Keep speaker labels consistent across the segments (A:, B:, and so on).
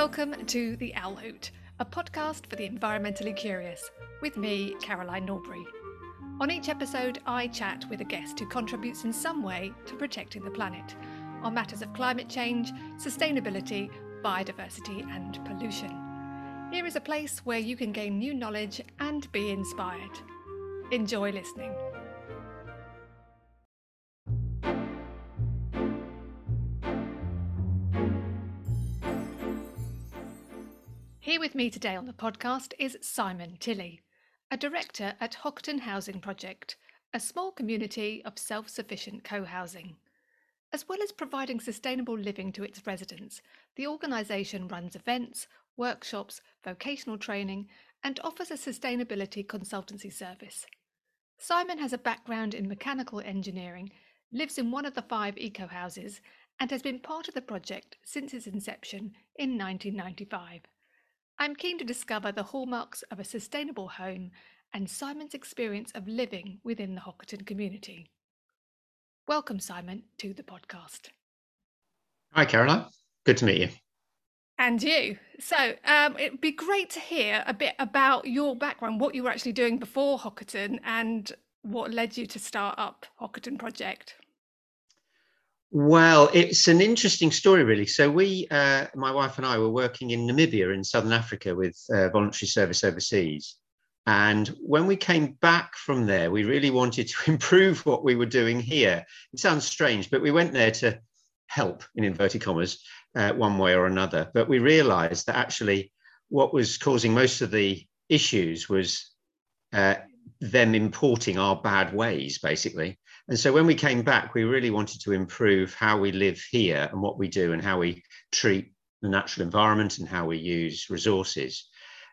A: Welcome to The Owl Hoot, a podcast for the environmentally curious, with me, Caroline Norbury. On each episode, I chat with a guest who contributes in some way to protecting the planet on matters of climate change, sustainability, biodiversity, and pollution. Here is a place where you can gain new knowledge and be inspired. Enjoy listening. Here with me today on the podcast is Simon Tilley, a director at Hockerton Housing Project, a small community of self sufficient co housing. As well as providing sustainable living to its residents, the organisation runs events, workshops, vocational training, and offers a sustainability consultancy service. Simon has a background in mechanical engineering, lives in one of the five eco houses, and has been part of the project since its inception in 1995. I'm keen to discover the hallmarks of a sustainable home and Simon's experience of living within the Hockerton community. Welcome, Simon, to the podcast.
B: Hi, Caroline. Good to meet you.
A: And you. So um, it'd be great to hear a bit about your background, what you were actually doing before Hockerton, and what led you to start up Hockerton Project.
B: Well, it's an interesting story, really. So, we, uh, my wife and I, were working in Namibia in southern Africa with uh, voluntary service overseas. And when we came back from there, we really wanted to improve what we were doing here. It sounds strange, but we went there to help, in inverted commas, uh, one way or another. But we realized that actually what was causing most of the issues was uh, them importing our bad ways, basically. And so when we came back, we really wanted to improve how we live here and what we do and how we treat the natural environment and how we use resources.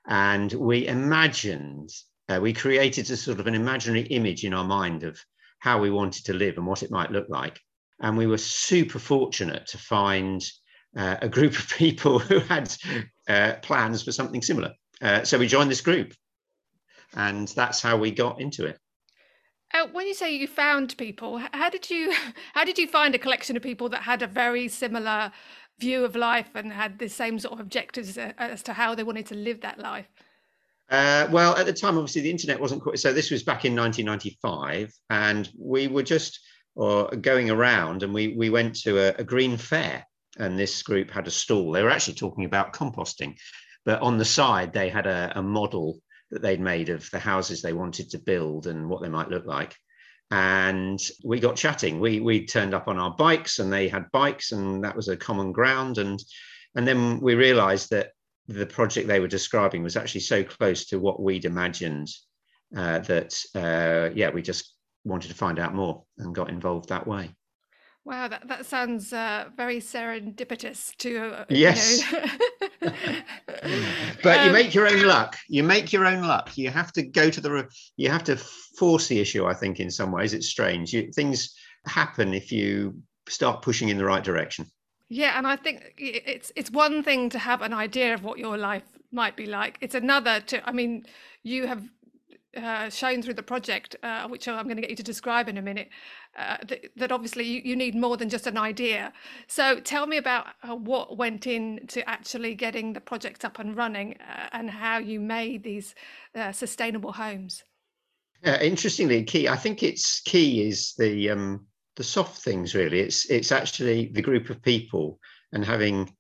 B: And we imagined, uh, we created a sort of an imaginary image in our mind of how we wanted to live and what it might look like. And we were super fortunate to find uh, a group of people who had uh, plans for something similar. Uh, so we joined this group, and that's how we got into it.
A: Uh, when you say you found people, how did you how did you find a collection of people that had a very similar view of life and had the same sort of objectives uh, as to how they wanted to live that life?
B: Uh, well, at the time, obviously, the internet wasn't quite. So this was back in 1995, and we were just or going around, and we we went to a, a green fair, and this group had a stall. They were actually talking about composting, but on the side they had a, a model that they'd made of the houses they wanted to build and what they might look like. And we got chatting. We we turned up on our bikes and they had bikes, and that was a common ground. And and then we realized that the project they were describing was actually so close to what we'd imagined uh, that uh, yeah, we just wanted to find out more and got involved that way.
A: Wow, that, that sounds uh, very serendipitous to. Uh,
B: yes. You know. but um, you make your own luck. You make your own luck. You have to go to the. You have to force the issue. I think in some ways it's strange. You, things happen if you start pushing in the right direction.
A: Yeah, and I think it's it's one thing to have an idea of what your life might be like. It's another to. I mean, you have uh, shown through the project, uh, which I'm going to get you to describe in a minute, uh, th- that obviously you, you, need more than just an idea. So tell me about uh, what went into actually getting the project up and running uh, and how you made these uh, sustainable homes.
B: interestingly, key. I think it's key is the um, the soft things. Really, it's it's actually the group of people and having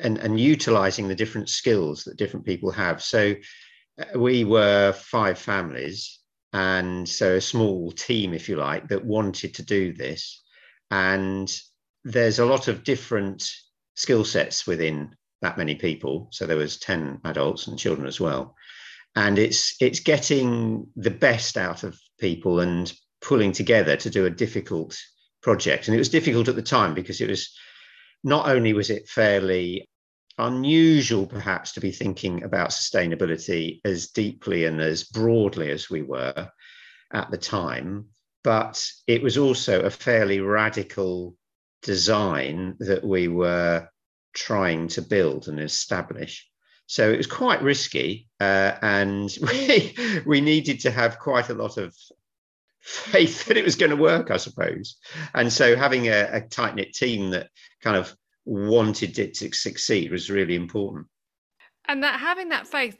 B: and and utilizing the different skills that different people have. So we were five families, and so a small team, if you like, that wanted to do this. And there's a lot of different skill sets within that many people. So there was 10 adults and children as well. And it's it's getting the best out of people and pulling together to do a difficult project. And it was difficult at the time because it was not only was it fairly unusual perhaps to be thinking about sustainability as deeply and as broadly as we were at the time but it was also a fairly radical design that we were trying to build and establish. So it was quite risky uh, and we, we needed to have quite a lot of faith that it was going to work i suppose. And so having a, a tight-knit team that kind of wanted it to succeed was really important.
A: And that having that faith,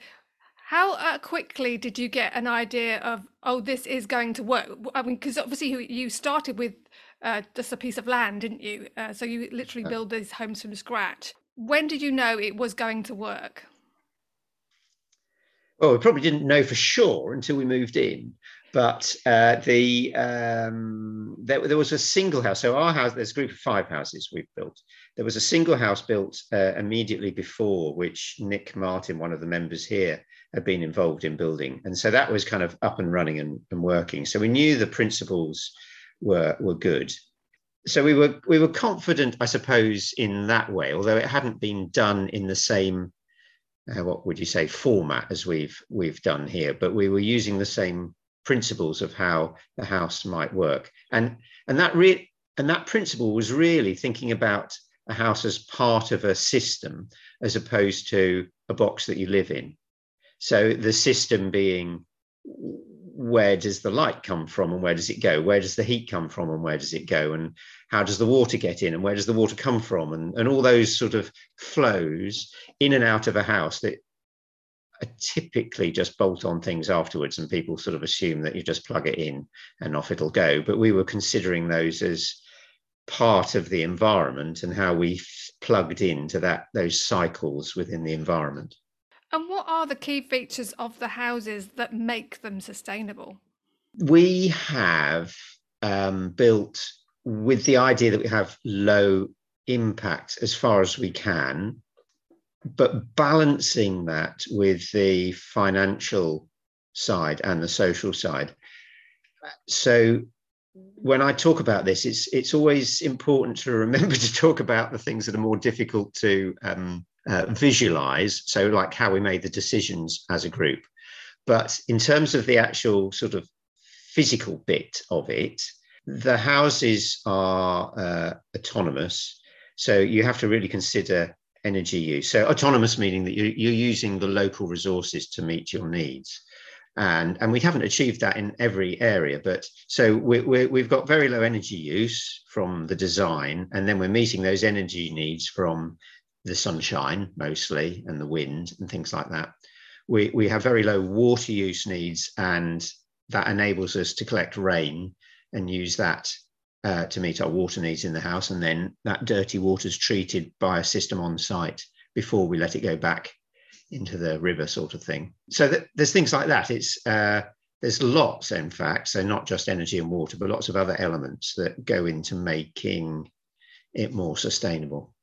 A: how uh, quickly did you get an idea of, oh, this is going to work? I mean, because obviously you, you started with uh, just a piece of land, didn't you? Uh, so you literally build these homes from scratch. When did you know it was going to work?
B: Well, we probably didn't know for sure until we moved in. But uh, the um, there, there, was a single house. So our house, there's a group of five houses we've built. There was a single house built uh, immediately before, which Nick Martin, one of the members here, had been involved in building, and so that was kind of up and running and, and working. So we knew the principles were were good. So we were we were confident, I suppose, in that way, although it hadn't been done in the same uh, what would you say format as we've we've done here, but we were using the same principles of how the house might work. And, and that re- and that principle was really thinking about a house as part of a system as opposed to a box that you live in. So the system being where does the light come from and where does it go? Where does the heat come from and where does it go? And how does the water get in and where does the water come from? And, and all those sort of flows in and out of a house that are typically just bolt on things afterwards and people sort of assume that you just plug it in and off it'll go but we were considering those as part of the environment and how we plugged into that those cycles within the environment
A: and what are the key features of the houses that make them sustainable
B: we have um, built with the idea that we have low impact as far as we can but balancing that with the financial side and the social side. So when I talk about this, it's it's always important to remember to talk about the things that are more difficult to um, uh, visualize. So like how we made the decisions as a group, but in terms of the actual sort of physical bit of it, the houses are uh, autonomous. So you have to really consider energy use. So autonomous meaning that you, you're using the local resources to meet your needs. And, and we haven't achieved that in every area, but so we, we've got very low energy use from the design, and then we're meeting those energy needs from the sunshine mostly and the wind and things like that. We, we have very low water use needs, and that enables us to collect rain and use that uh, to meet our water needs in the house. And then that dirty water is treated by a system on site before we let it go back into the river, sort of thing. So there's things like that. It's uh, there's lots, in fact, so not just energy and water, but lots of other elements that go into making it more sustainable.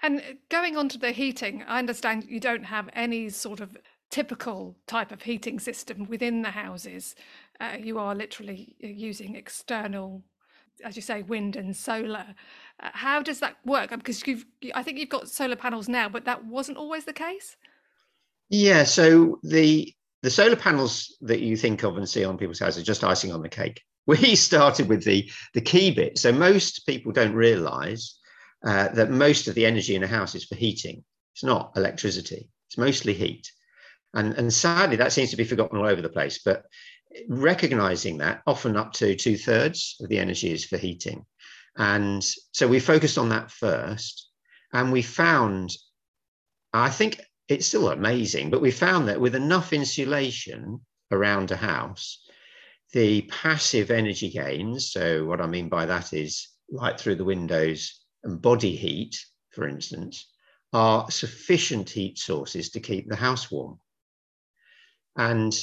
A: And going on to the heating, I understand you don't have any sort of typical type of heating system within the houses. Uh, you are literally using external as you say, wind and solar. Uh, how does that work? Because you've, I think you've got solar panels now, but that wasn't always the case.
B: Yeah. So the the solar panels that you think of and see on people's houses are just icing on the cake. We started with the the key bit. So most people don't realise uh, that most of the energy in a house is for heating. It's not electricity. It's mostly heat. And, and sadly, that seems to be forgotten all over the place. But recognizing that often up to two thirds of the energy is for heating. And so we focused on that first. And we found, I think it's still amazing, but we found that with enough insulation around a house, the passive energy gains, so what I mean by that is light through the windows and body heat, for instance, are sufficient heat sources to keep the house warm. And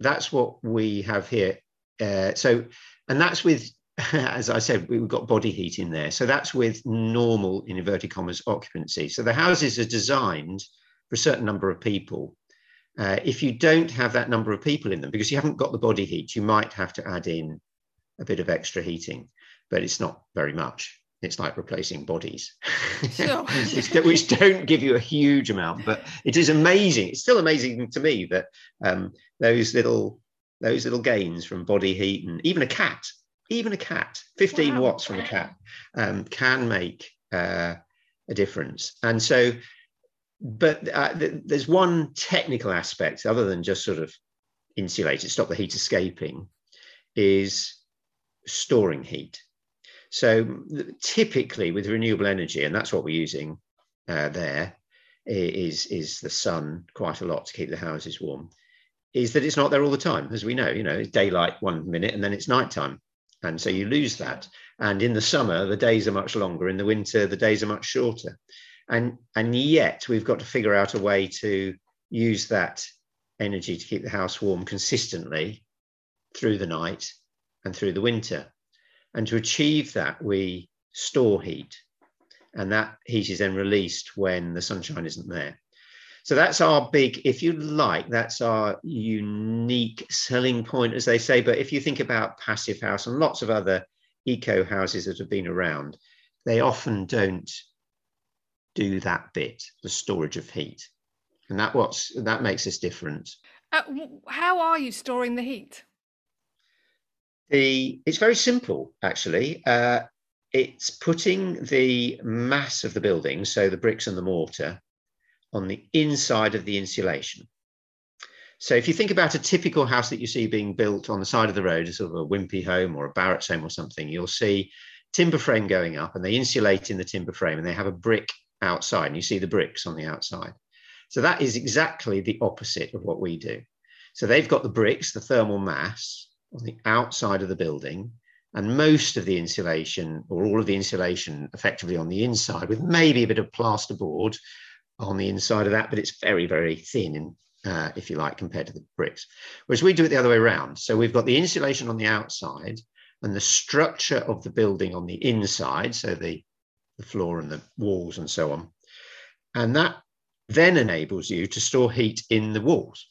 B: that's what we have here. Uh, so, and that's with, as I said, we've got body heat in there. So that's with normal, in inverted commas, occupancy. So the houses are designed for a certain number of people. Uh, if you don't have that number of people in them, because you haven't got the body heat, you might have to add in a bit of extra heating, but it's not very much it's like replacing bodies, sure. which, which, don't give you a huge amount, but it is amazing. It's still amazing to me that um, those little those little gains from body heat and even a cat, even a cat, 15 wow. watts from a cat um, can make uh, a difference. And so, but uh, th- there's one technical aspect other than just sort of insulate it, stop the heat escaping, is storing heat. So typically with renewable energy, and that's what we're using uh, there, is is the sun quite a lot to keep the houses warm. Is that it's not there all the time, as we know. You know, it's daylight one minute and then it's nighttime, and so you lose that. And in the summer, the days are much longer. In the winter, the days are much shorter. And and yet we've got to figure out a way to use that energy to keep the house warm consistently through the night and through the winter. And to achieve that, we store heat. And that heat is then released when the sunshine isn't there. So that's our big, if you like, that's our unique selling point, as they say. But if you think about Passive House and lots of other eco houses that have been around, they often don't do that bit, the storage of heat. And that what's that makes us different.
A: Uh, how are you storing the heat?
B: The it's very simple actually. Uh, it's putting the mass of the building, so the bricks and the mortar, on the inside of the insulation. So if you think about a typical house that you see being built on the side of the road, a sort of a Wimpey home or a Barratt's home or something, you'll see timber frame going up and they insulate in the timber frame and they have a brick outside and you see the bricks on the outside. So that is exactly the opposite of what we do. So they've got the bricks, the thermal mass on the outside of the building, and most of the insulation or all of the insulation effectively on the inside with maybe a bit of plasterboard on the inside of that, but it's very, very thin and uh, if you like, compared to the bricks. Whereas we do it the other way around. So we've got the insulation on the outside and the structure of the building on the inside, so the, the floor and the walls and so on. And that then enables you to store heat in the walls.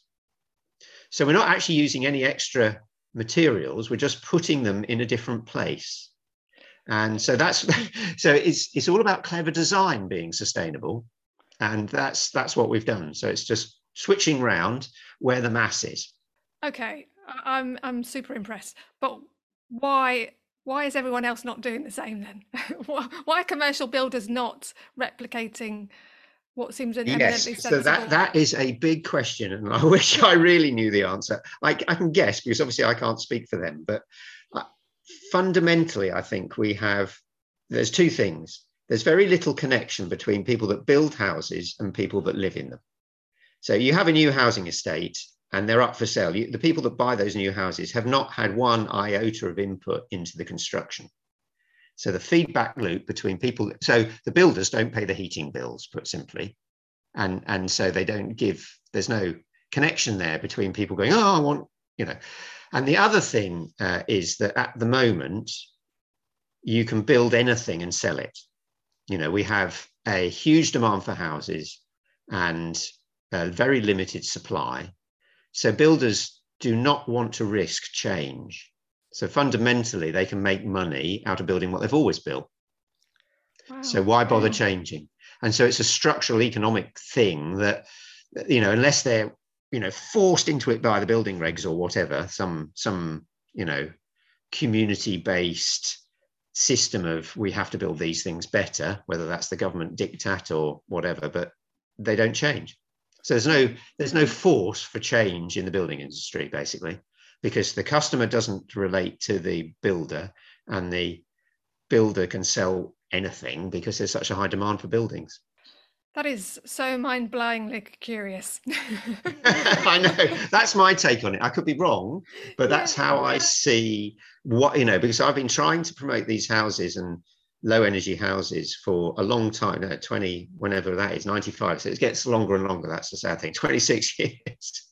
B: So we're not actually using any extra materials, we're just putting them in a different place. And so that's so it's it's all about clever design being sustainable. And that's that's what we've done. So it's just switching round where the mass is.
A: Okay, I'm I'm super impressed. But why why is everyone else not doing the same then? why are commercial builders not replicating what seems an yes,
B: so that that is a big question, and I wish I really knew the answer. I, I can guess because obviously I can't speak for them, but uh, fundamentally, I think we have. There's two things. There's very little connection between people that build houses and people that live in them. So you have a new housing estate and they're up for sale. You, the people that buy those new houses have not had one iota of input into the construction. So the feedback loop between people, so the builders don't pay the heating bills, put simply. And, and so they don't give, there's no connection there between people going, oh, I want, you know. And the other thing uh, is that at the moment, you can build anything and sell it. You know, we have a huge demand for houses and a very limited supply. So builders do not want to risk change. So fundamentally, they can make money out of building what they've always built. Wow. So why bother changing? And so it's a structural economic thing that, you know, unless they're, you know, forced into it by the building regs or whatever, some some, you know, community-based system of we have to build these things better, whether that's the government diktat or whatever, but they don't change. So there's no there's no force for change in the building industry basically because the customer doesn't relate to the builder and the builder can sell anything because there's such a high demand for buildings.
A: That is so mind blowingly curious.
B: I know. That's my take on it. I could be wrong, but that's yeah, how yeah. I see what, you know, because I've been trying to promote these houses and low energy houses for a long time now 20 whenever that is 95 so it gets longer and longer. That's the sad thing 26 years.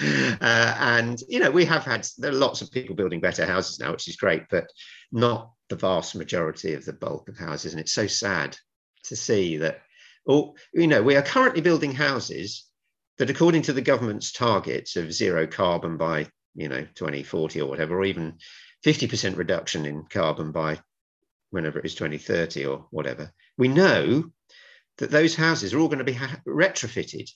B: Uh, and you know we have had there are lots of people building better houses now which is great but not the vast majority of the bulk of houses. And it's so sad to see that oh you know we are currently building houses that according to the government's targets of zero carbon by you know 2040 or whatever or even 50% reduction in carbon by whenever it is 2030 or whatever, we know that those houses are all going to be ha- retrofitted.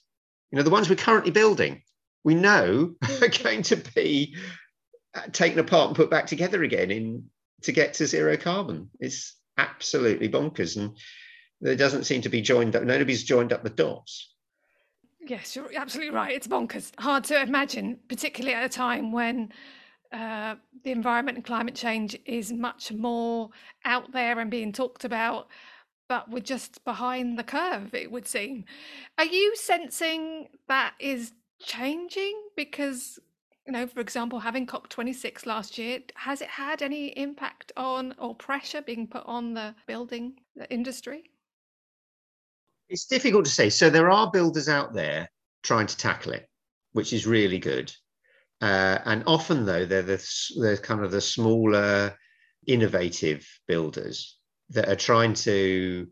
B: You know, the ones we're currently building, we know are going to be uh, taken apart and put back together again in to get to zero carbon. It's absolutely bonkers, and there doesn't seem to be joined up. Nobody's joined up the dots.
A: Yes, you're absolutely right. It's bonkers. Hard to imagine, particularly at a time when uh, the environment and climate change is much more out there and being talked about, but we're just behind the curve, it would seem. Are you sensing that is changing? Because, you know, for example, having COP26 last year, has it had any impact on or pressure being put on the building industry?
B: It's difficult to say. So there are builders out there trying to tackle it, which is really good. Uh, and often, though, they're the, they're kind of the smaller, innovative builders that are trying to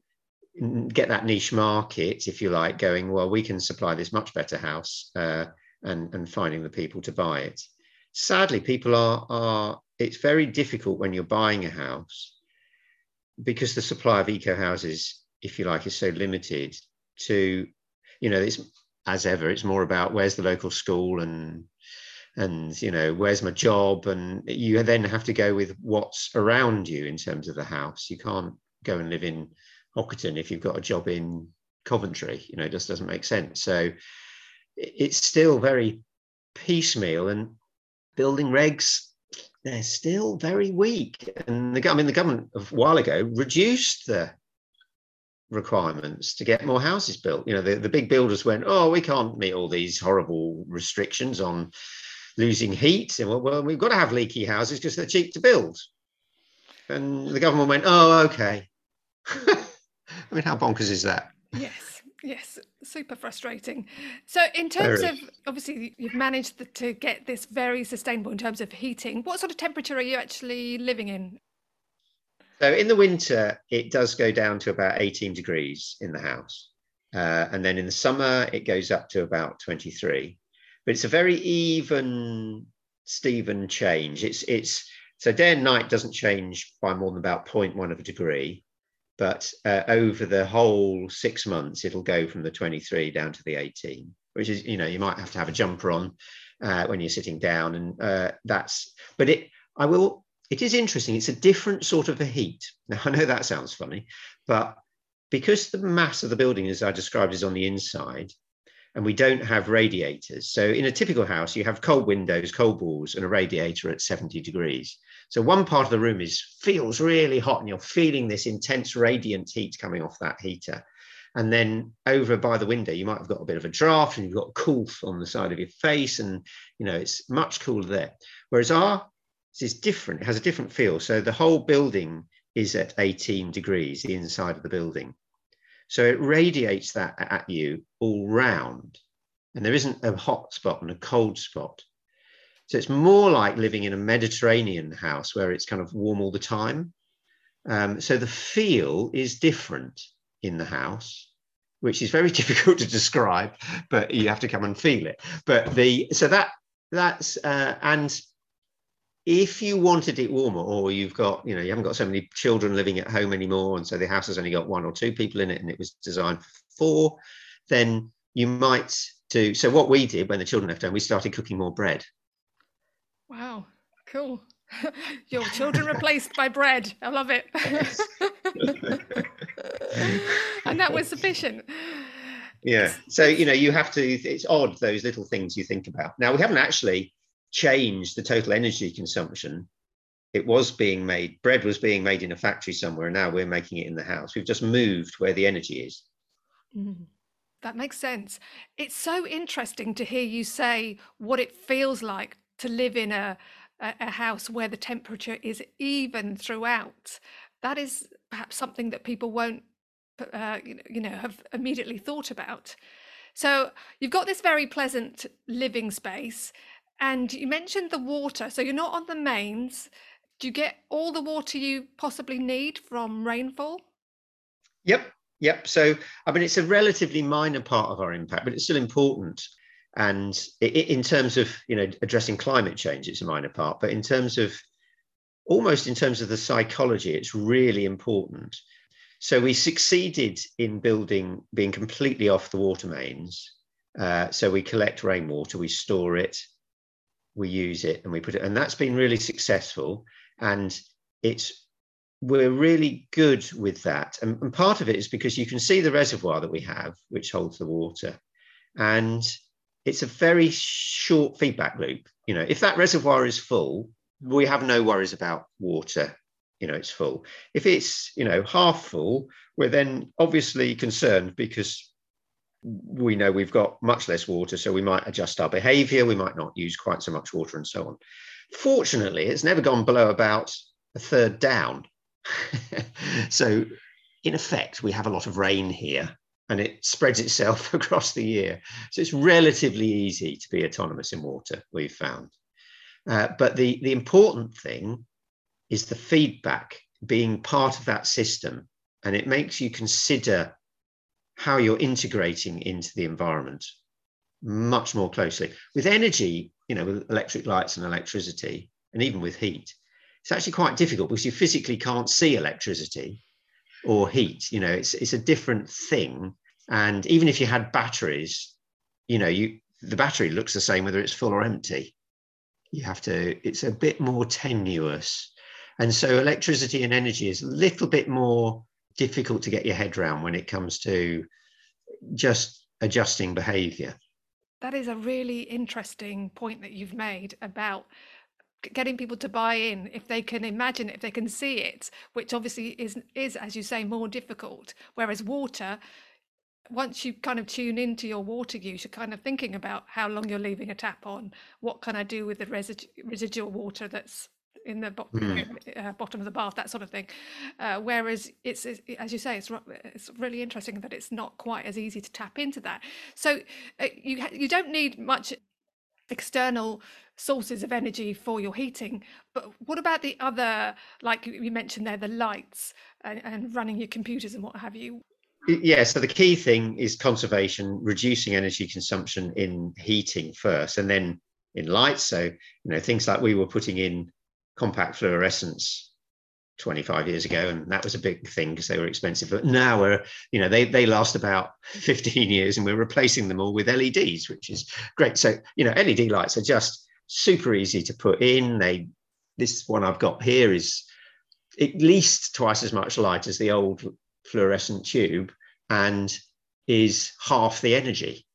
B: get that niche market, if you like, going, well, we can supply this much better house uh, and, and finding the people to buy it. Sadly, people are, are, it's very difficult when you're buying a house because the supply of eco houses, if you like, is so limited to, you know, it's as ever, it's more about where's the local school and and you know where's my job? And you then have to go with what's around you in terms of the house. You can't go and live in Hockerton if you've got a job in Coventry you know it just doesn't make sense. So it's still very piecemeal and building regs they're still very weak. And the, I mean the government a while ago reduced the requirements to get more houses built. You know the, the big builders went oh we can't meet all these horrible restrictions on losing heat. And well, well, we've got to have leaky houses because they're cheap to build. And the government went, oh, okay. I mean, how bonkers is that?
A: Yes, yes, super frustrating. So, in terms very. of obviously, you've managed to get this very sustainable in terms of heating. What sort of temperature are you actually living in?
B: So, in the winter, it does go down to about 18 degrees in the house. Uh, and then in the summer, it goes up to about 23 but it's a very even Stephen change. It's it's so day and night doesn't change by more than about 0.1 of a degree, but uh, over the whole six months, it'll go from the 23 down to the 18, which is you know you might have to have a jumper on uh, when you're sitting down, and uh, that's. But it I will. It is interesting. It's a different sort of a heat. Now I know that sounds funny, but because the mass of the building, as I described, is on the inside, and we don't have radiators. So in a typical house, you have cold windows, cold walls, and a radiator at 70 degrees. So one part of the room is feels really hot, and you're feeling this intense radiant heat coming off that heater. And then over by the window, you might have got a bit of a draft, and you've got cool on the side of your face, and you know it's much cooler there. Whereas our is different; it has a different feel. So the whole building is at 18 degrees, the inside of the building. So it radiates that at you all round. And there isn't a hot spot and a cold spot. So it's more like living in a Mediterranean house where it's kind of warm all the time. Um, so the feel is different in the house, which is very difficult to describe, but you have to come and feel it. But the so that that's uh, and if you wanted it warmer or you've got you know you haven't got so many children living at home anymore and so the house has only got one or two people in it and it was designed for four then you might do so what we did when the children left home we started cooking more bread.
A: Wow cool. Your children replaced by bread. I love it. And that was sufficient.
B: Yeah so you know you have to it's odd those little things you think about. Now we haven't actually change the total energy consumption. It was being made, bread was being made in a factory somewhere. Now we're making it in the house. We've just moved where the energy is.
A: Mm, that makes sense. It's so interesting to hear you say what it feels like to live in a, a, a house where the temperature is even throughout. That is perhaps something that people won't, uh, you know, have immediately thought about. So you've got this very pleasant living space and you mentioned the water. So you're not on the mains. Do you get all the water you possibly need from rainfall?
B: Yep. Yep. So, I mean, it's a relatively minor part of our impact, but it's still important. And in terms of, you know, addressing climate change, it's a minor part. But in terms of, almost in terms of the psychology, it's really important. So we succeeded in building, being completely off the water mains. Uh, so we collect rainwater, we store it, we use it and we put it, and that's been really successful. And it's we're really good with that. And, and part of it is because you can see the reservoir that we have, which holds the water. And it's a very short feedback loop. You know, if that reservoir is full, we have no worries about water you know it's full if it's you know half full we're then obviously concerned because we know we've got much less water so we might adjust our behavior we might not use quite so much water and so on. Fortunately it's never gone below about a third down. So in effect we have a lot of rain here and it spreads itself across the year. So it's relatively easy to be autonomous in water we've found. Uh, but the the important thing is the feedback being part of that system. And it makes you consider how you're integrating into the environment much more closely. With energy, you know, with electric lights and electricity, and even with heat, it's actually quite difficult because you physically can't see electricity or heat. You know, it's it's a different thing. And even if you had batteries, you know, you the battery looks the same whether it's full or empty. You have to, it's a bit more tenuous. And so electricity and energy is a little bit more difficult to get your head around when it comes to just adjusting behavior.
A: That is a really interesting point that you've made about getting people to buy in if they can imagine it, if they can see it, which obviously is is as you say more difficult. Whereas water, once you kind of tune into your water use, you're kind of thinking about how long you're leaving a tap on, what can I do with the residu- residual water that's in the bo- mm. uh, bottom of the bath, that sort of thing. Uh, whereas it's, it's, as you say, it's it's really interesting that it's not quite as easy to tap into that. So uh, you you don't need much external sources of energy for your heating but what about the other like you mentioned there the lights and, and running your computers and what have you
B: yeah so the key thing is conservation reducing energy consumption in heating first and then in lights so you know things like we were putting in compact fluorescents 25 years ago and that was a big thing because they were expensive. But now we're you know they they last about 15 years and we're replacing them all with leds which is great. So you know led lights are just super easy to put in. They this one i've got here is at least twice as much light as the old fluorescent tube and is half the energy.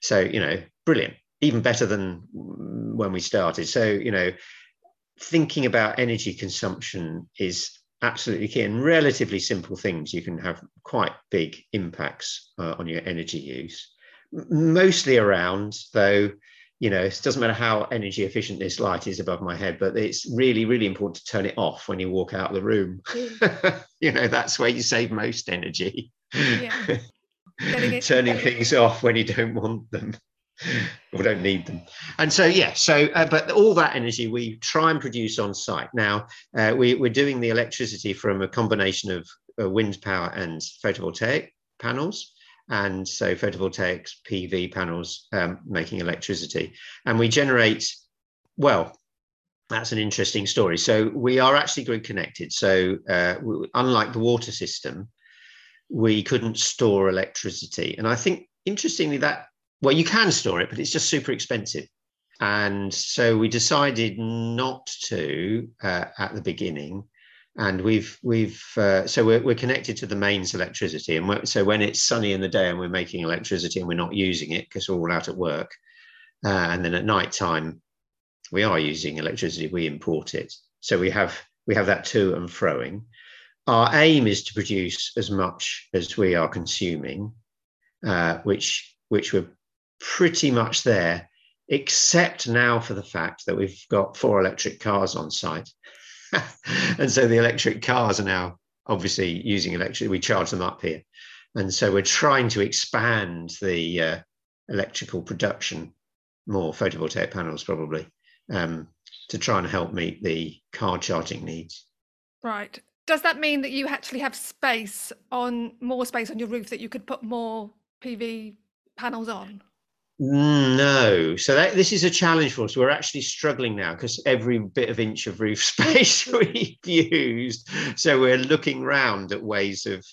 B: So you know brilliant. Even better than when we started. So you know thinking about energy consumption is absolutely key and relatively simple things. You can have quite big impacts uh, on your energy use. Mostly around though you know it doesn't matter how energy efficient this light is above my head but it's really really important to turn it off when you walk out of the room. You know that's where you save most energy. Yeah. turning things off when you don't want them we don't need them. And so, yeah, so, uh, but all that energy we try and produce on site. Now, uh, we, we're doing the electricity from a combination of uh, wind power and photovoltaic panels. And so, photovoltaics, PV panels um, making electricity. And we generate, well, that's an interesting story. So, we are actually grid connected. So, uh, unlike the water system, we couldn't store electricity. And I think, interestingly, that well, you can store it, but it's just super expensive. And so we decided not to uh, at the beginning. And we've we've uh, so we're, we're connected to the mains electricity, and so when it's sunny in the day and we're making electricity and we're not using it because we're all out at work, uh, and then at night time we are using electricity, we import it. So we have we have that to and froing. Our aim is to produce as much as we are consuming, uh, which which we're pretty much there, except now for the fact that we've got four electric cars on site. and so the electric cars are now obviously using electric, we charge them up here. And so we're trying to expand the uh, electrical production, more photovoltaic panels probably, um, to try and help meet the car charging needs.
A: Right. Does that mean that you actually have space on more space on your roof that you could put more PV panels on?
B: No. So that, this is a challenge for us. We're actually struggling now because every bit of inch of roof space we've used. So we're looking round at ways of,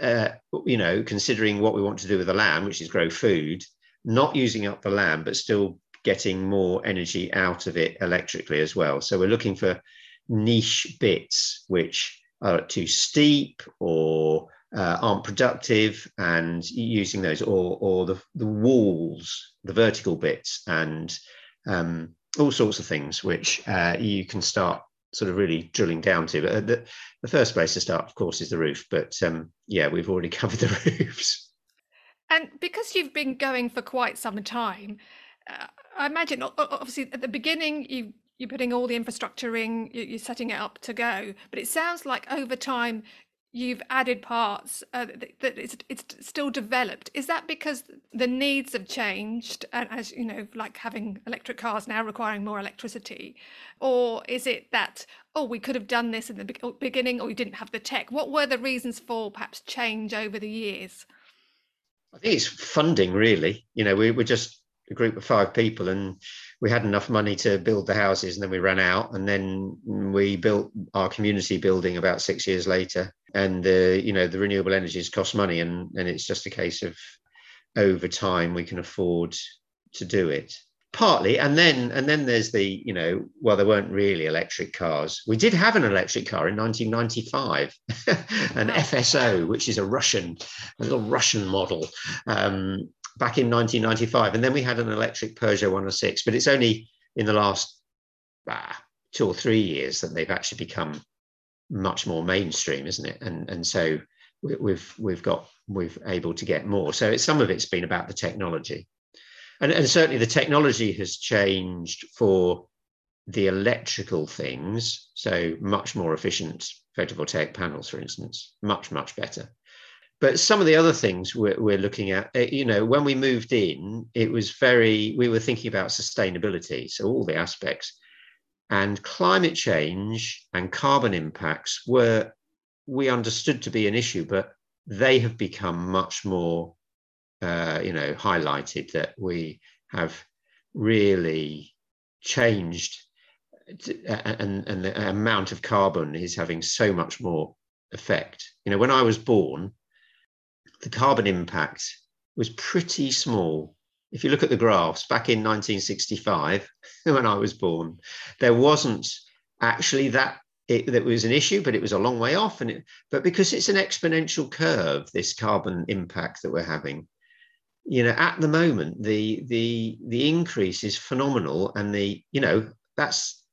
B: uh, you know, considering what we want to do with the land, which is grow food, not using up the land, but still getting more energy out of it electrically as well. So we're looking for niche bits which are too steep or uh, aren't productive and using those or, or the, the walls, the vertical bits and um, all sorts of things which uh, you can start sort of really drilling down to. But the, the first place to start, of course, is the roof. But um, yeah, we've already covered the roofs.
A: And because you've been going for quite some time, uh, I imagine obviously at the beginning you you're putting all the infrastructure in, you're setting it up to go. But it sounds like over time you've added parts uh, that it's, it's still developed. Is that because the needs have changed and as you know like having electric cars now requiring more electricity? Or is it that oh we could have done this in the beginning or we didn't have the tech? What were the reasons for perhaps change over the years?
B: I think it's funding really. You know we, we're just a group of five people and we had enough money to build the houses and then we ran out and then we built our community building about six years later and the you know the renewable energies cost money and and it's just a case of over time we can afford to do it. Partly and then and then there's the you know well there weren't really electric cars. We did have an electric car in 1995 an fso which is a russian a little russian model um, back in 1995. And then we had an electric Peugeot 106, but it's only in the last ah, two or three years that they've actually become much more mainstream, isn't it? And and so we've we've got we've able to get more. So some of it's been about the technology, and and certainly the technology has changed for the electrical things. So much more efficient photovoltaic panels, for instance, much much better but some of the other things we're, we're, looking at eh, you know when we moved in it was very we were thinking about sustainability so all the aspects and climate change and carbon impacts were we understood to be an issue but they have become much more uh, you know highlighted that we have really changed and, and the amount of carbon is having so much more effect you know when i was born the carbon impact was pretty small. If you look at the graphs back in 1965, when I was born, there wasn't actually that it, that was an issue, but it was a long way off. And it, but because it's an exponential curve, this carbon impact that we're having, you know, at the moment the the the increase is phenomenal, and the you know that's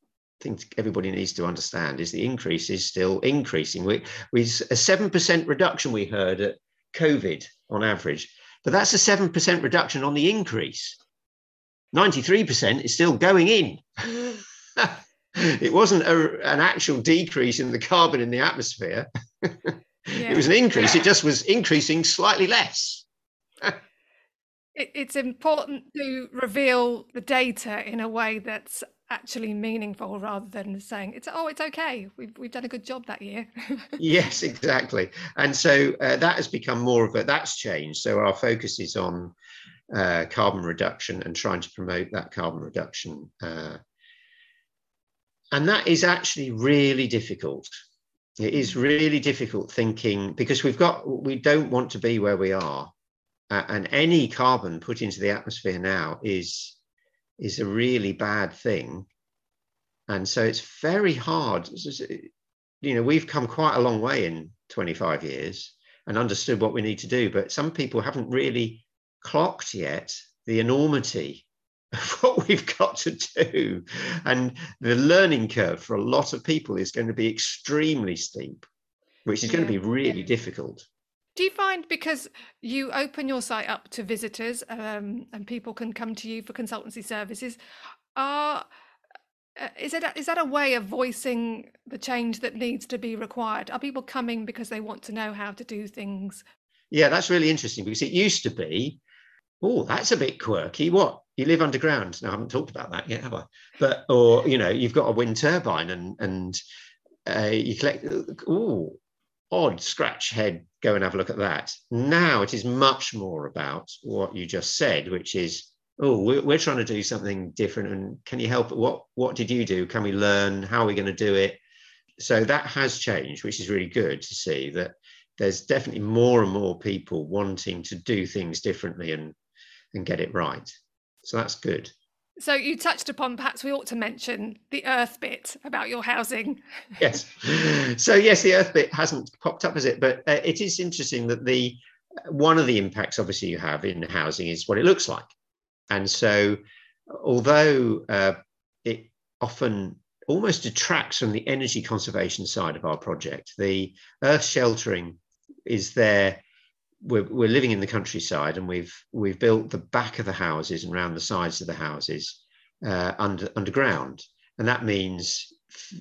B: think everybody needs to understand is the increase is still increasing. We, we a seven percent reduction we heard at COVID on average, but that's a 7% reduction on the increase. 93% is still going in. it wasn't a, an actual decrease in the carbon in the atmosphere. yeah. It was an increase. It just was increasing slightly less.
A: it's important to reveal the data in a way that's actually meaningful rather than saying it's oh it's okay. We've, we've done a good job that year.
B: Yes exactly. And so uh, that has become more of a that's changed. So our focus is on uh, carbon reduction and trying to promote that carbon reduction uh, and that is actually really difficult. It is really difficult thinking because we've got we don't want to be where we are and any carbon put into the atmosphere now is is a really bad thing. And so it's very hard. You know, we've come quite a long way in 25 years and understood what we need to do, but some people haven't really clocked yet the enormity of what we've got to do. And the learning curve for a lot of people is going to be extremely steep, which is yeah. going to be really yeah. difficult.
A: Do you find because you open your site up to visitors um, and people can come to you for consultancy services, are uh, is it a, is that a way of voicing the change that needs to be required? Are people coming because they want to know how to do things?
B: Yeah, that's really interesting because it used to be, oh, that's a bit quirky. What you live underground? No, I haven't talked about that yet, have I? But or you know, you've got a wind turbine and and uh, you collect. Oh, odd scratch head go and have a look at that. Now it is much more about what you just said which is oh we're, we're trying to do something different and can you help? What what did you do? Can we learn? How are we going to do it? So that has changed which is really good to see that there's definitely more and more people wanting to do things differently and and get it right. So that's good
A: so you touched upon perhaps we ought to mention the earth bit about your housing.
B: yes. So yes, the earth bit hasn't popped up as it, but uh, it is interesting that the one of the impacts obviously you have in housing is what it looks like. And so although uh, it often almost detracts from the energy conservation side of our project. The earth sheltering is there. We're, we're living in the countryside and we've we've built the back of the houses and around the sides of the houses uh, under underground, and that means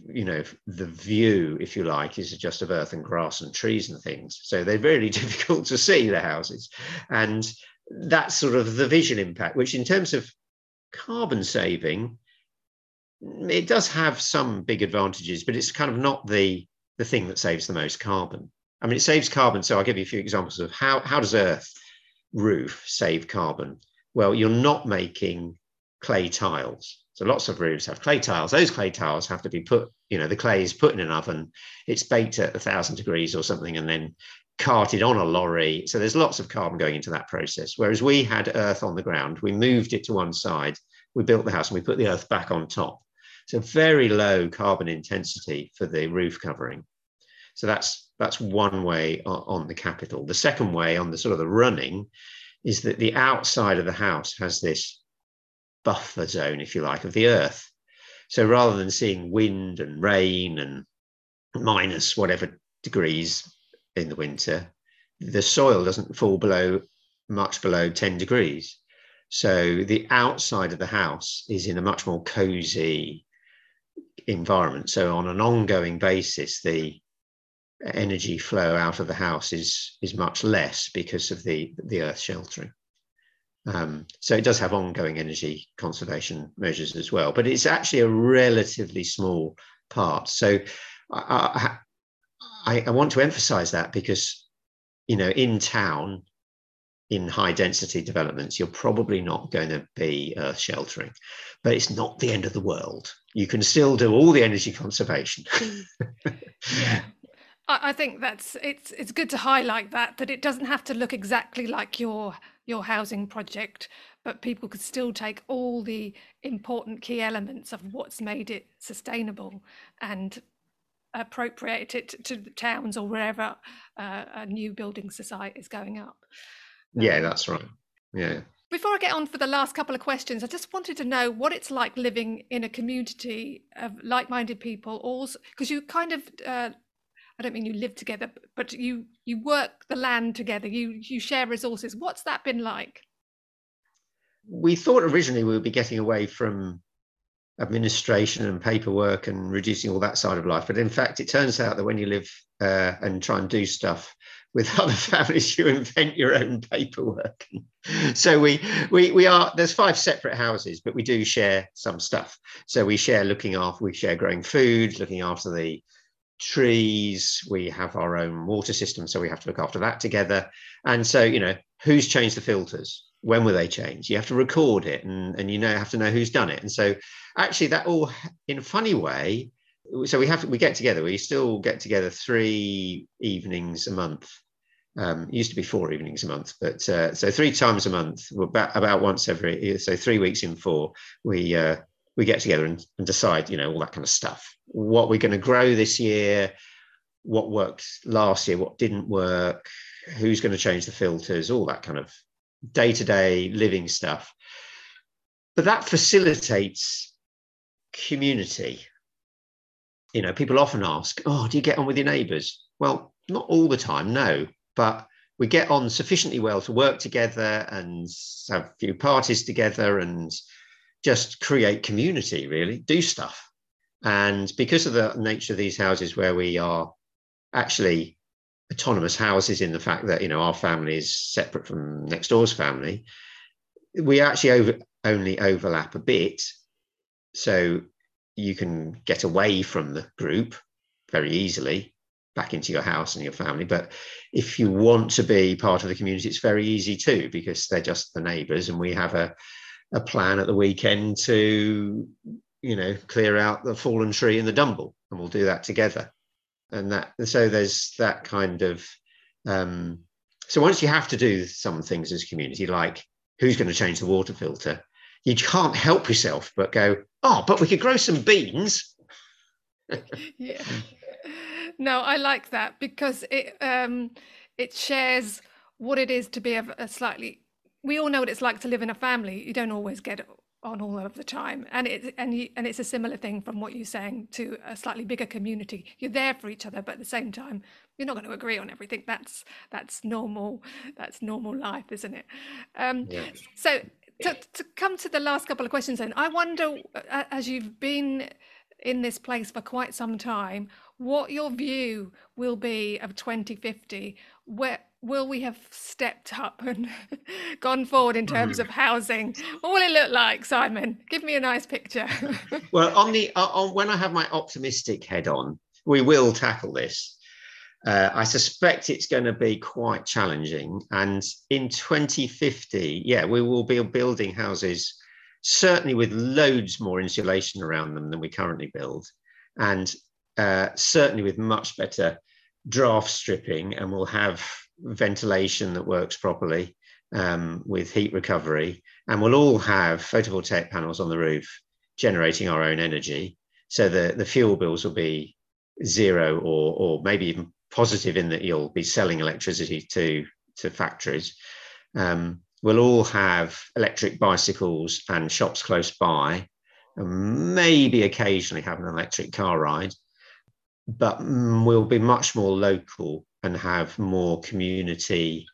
B: you know the view if you like is just of earth and grass and trees and things. So they're really difficult to see the houses. And that's sort of the visual impact which in terms of carbon saving it does have some big advantages, but it's kind of not the the thing that saves the most carbon. I mean, it saves carbon. So I'll give you a few examples of how how does Earth roof save carbon? Well, you're not making clay tiles. So lots of roofs have clay tiles. Those clay tiles have to be put, you know, the clay is put in an oven, it's baked at a thousand degrees or something, and then carted on a lorry. So there's lots of carbon going into that process. Whereas we had earth on the ground, we moved it to one side, we built the house, and we put the earth back on top. So very low carbon intensity for the roof covering. So that's that's one way on the capital. The second way on the sort of the running is that the outside of the house has this buffer zone, if you like, of the earth. So rather than seeing wind and rain and minus whatever degrees in the winter, the soil doesn't fall below much below 10 degrees. So the outside of the house is in a much more cozy, environment. So on an ongoing basis, the energy flow out of the house is is much less because of the the earth sheltering. Um, so it does have ongoing energy conservation measures as well, but it's actually a relatively small part. So I, I, I want to emphasize that because you know in town in high density developments, you're probably not going to be earth sheltering, but it's not the end of the world. You can still do all the energy conservation.
A: yeah. I think that's it's it's good to highlight that that it doesn't have to look exactly like your your housing project, but people could still take all the important key elements of what's made it sustainable and appropriate it to the towns or wherever uh, a new building society is going up.
B: Yeah, um, that's right. Yeah.
A: Before I get on for the last couple of questions, I just wanted to know what it's like living in a community of like-minded people, also because you kind of uh, I don't mean you live together, but you you work the land together. You you share resources. What's that been like?
B: We thought originally we would be getting away from administration and paperwork and reducing all that side of life, but in fact, it turns out that when you live uh, and try and do stuff with other families you invent your own paperwork so we we we are there's five separate houses but we do share some stuff so we share looking after we share growing food looking after the trees we have our own water system so we have to look after that together. And so you know who's changed the filters? When were they changed? You have to record it and, and you know have to know who's done it. And so actually that all in a funny way so we have we get together we still get together three evenings a month. Um, used to be four evenings a month but uh, so three times a month about, about once every so three weeks in four we uh, we get together and, and decide you know all that kind of stuff. What we're going to grow this year what worked last year what didn't work who's going to change the filters all that kind of day-to-day living stuff. But that facilitates community. You know, people often ask, "Oh, do you get on with your neighbours?" Well, not all the time, no, but we get on sufficiently well to work together and have a few parties together and just create community. Really, do stuff. And because of the nature of these houses, where we are actually autonomous houses in the fact that you know our family is separate from next door's family, we actually over, only overlap a bit. So you can get away from the group very easily back into your house and your family. But if you want to be part of the community, it's very easy too, because they're just the neighbours. And we have a, a plan at the weekend to, you know, clear out the fallen tree in the Dumble, and we'll do that together. And that so there's that kind of um, so once you have to do some things as a community, like who's going to change the water filter, you can't help yourself but go, oh, but we could grow some beans.
A: yeah. No, I like that because it um, it shares what it is to be a, a slightly. We all know what it's like to live in a family. You don't always get on all of the time. And it and you, and it's a similar thing from what you're saying to a slightly bigger community. You're there for each other but at the same time you're not going to agree on everything. That's that's normal. That's normal life isn't it? Um, yeah. so to, to come to the last couple of questions then i wonder as you've been in this place for quite some time what your view will be of 2050 where will we have stepped up and gone forward in terms of housing? What will it look like simon? Give me a nice picture.
B: Well on the uh, on when i have my optimistic head on we will tackle this. Uh, i suspect it's going to be quite challenging and in 2050 yeah we will be building houses certainly with loads more insulation around them than we currently build and uh, certainly with much better draft stripping and we'll have ventilation that works properly um, with heat recovery. And we'll all have photovoltaic panels on the roof generating our own energy. So the, the fuel bills will be zero or, or maybe even positive in that you'll be selling electricity to, to factories. Um, we'll all have electric bicycles and shops close by, and maybe occasionally have an electric car ride, but mm, we'll be much more local and have more community.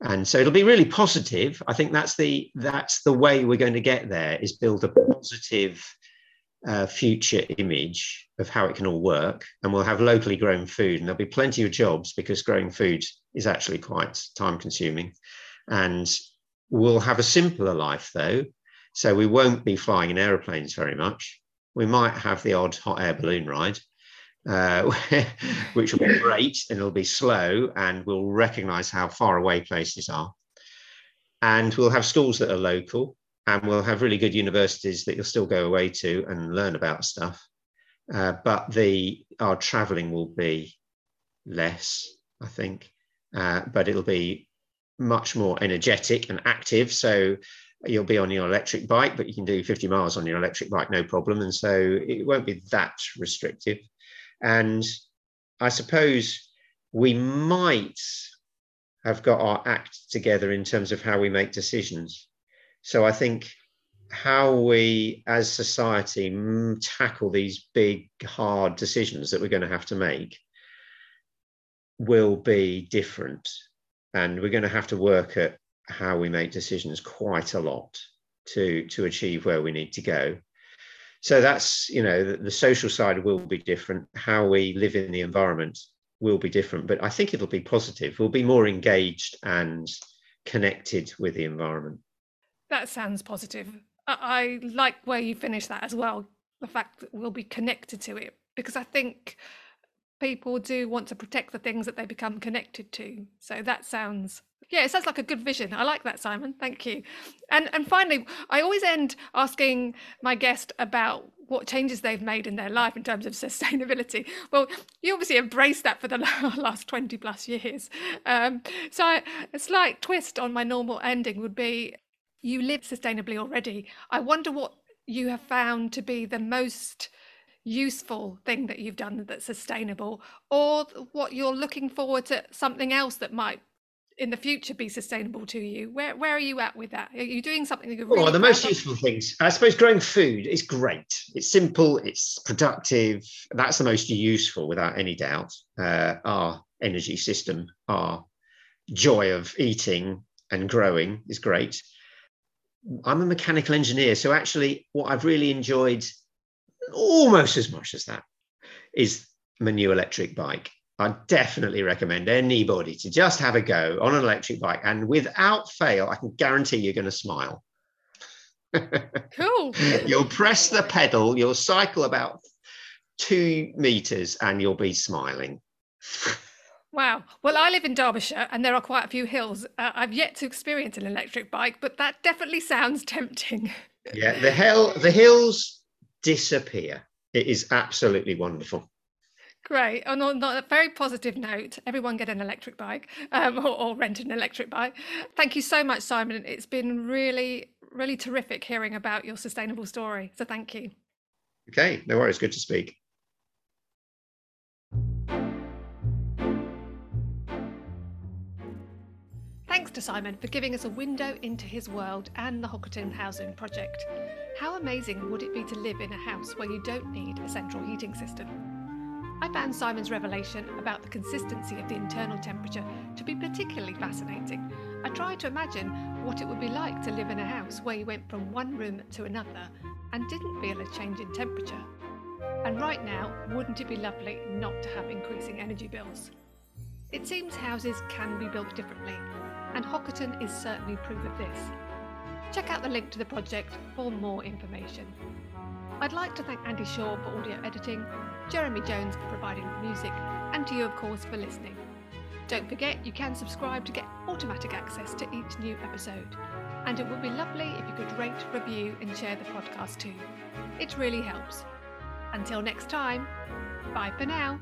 B: And so it'll be really positive. I think that's the that's the way we're going to get there is build a positive uh, future image of how it can all work. And we'll have locally grown food and there'll be plenty of jobs because growing food is actually quite time consuming. And we'll have a simpler life though. So we won't be flying in aeroplanes very much. We might have the odd hot air balloon ride uh, which will be great and it'll be slow and we'll recognize how far away places are. And we'll have schools that are local and we'll have really good universities that you'll still go away to and learn about stuff. Uh, but the our traveling will be less, I think, uh, but it'll be much more energetic and active. So you'll be on your electric bike, but you can do 50 miles on your electric bike, no problem. And so it won't be that restrictive. And I suppose we might have got our act together in terms of how we make decisions. So I think how we as society tackle these big, hard decisions that we're going to have to make will be different. And we're going to have to work at how we make decisions quite a lot to, to achieve where we need to go so that's you know the, the, social side will be different. How we live in the environment will be different but i think it'll be positive. We'll be more engaged and connected with the environment.
A: That sounds positive. I, I like where you finish that as well the fact that we'll be connected to it because i think people do want to protect the things that they become connected to. So that sounds yeah, it sounds like a good vision. I like that, Simon. Thank you. And and finally, I always end asking my guest about what changes they've made in their life in terms of sustainability. Well, you obviously embraced that for the last 20 plus years. Um, so I, a slight twist on my normal ending would be you live sustainably already. I wonder what you have found to be the most useful thing that you've done that's sustainable or what you're looking forward to something else that might in the future be sustainable to you? Where where are you at with that? Are you doing something that you're really
B: well, the most useful things, I suppose growing food is great. It's simple, it's productive. That's the most useful without any doubt. Uh, our energy system, our joy of eating and growing is great. I'm a mechanical engineer, so actually what I've really enjoyed almost as much as that is my new electric bike I definitely recommend anybody to just have a go on an electric bike. And without fail, I can guarantee you're going to smile.
A: Cool.
B: you'll press the pedal, you'll cycle about two meters, and you'll be smiling.
A: Wow. Well, I live in Derbyshire and there are quite a few hills. Uh, I've yet to experience an electric bike, but that definitely sounds tempting.
B: yeah, the hill, the hills disappear. It is absolutely wonderful.
A: Great. On, on a very positive note, everyone get an electric bike um, or, or rent an electric bike. Thank you so much, Simon. It's been really, really terrific hearing about your sustainable story. So thank you.
B: Okay, no worries. Good to speak.
A: Thanks to Simon for giving us a window into his world and the Hockerton Housing Project. How amazing would it be to live in a house where you don't need a central heating system? I found Simon's revelation about the consistency of the internal temperature to be particularly fascinating. I tried to imagine what it would be like to live in a house where you went from one room to another and didn't feel a change in temperature. And right now, wouldn't it be lovely not to have increasing energy bills? It seems houses can be built differently, and Hockerton is certainly proof of this. Check out the link to the project for more information. I'd like to thank Andy Shaw for audio editing, Jeremy Jones for providing the music, and to you, of course, for listening. Don't forget you can subscribe to get automatic access to each new episode. And it would be lovely if you could rate, review, and share the podcast too. It really helps. Until next time, bye for now.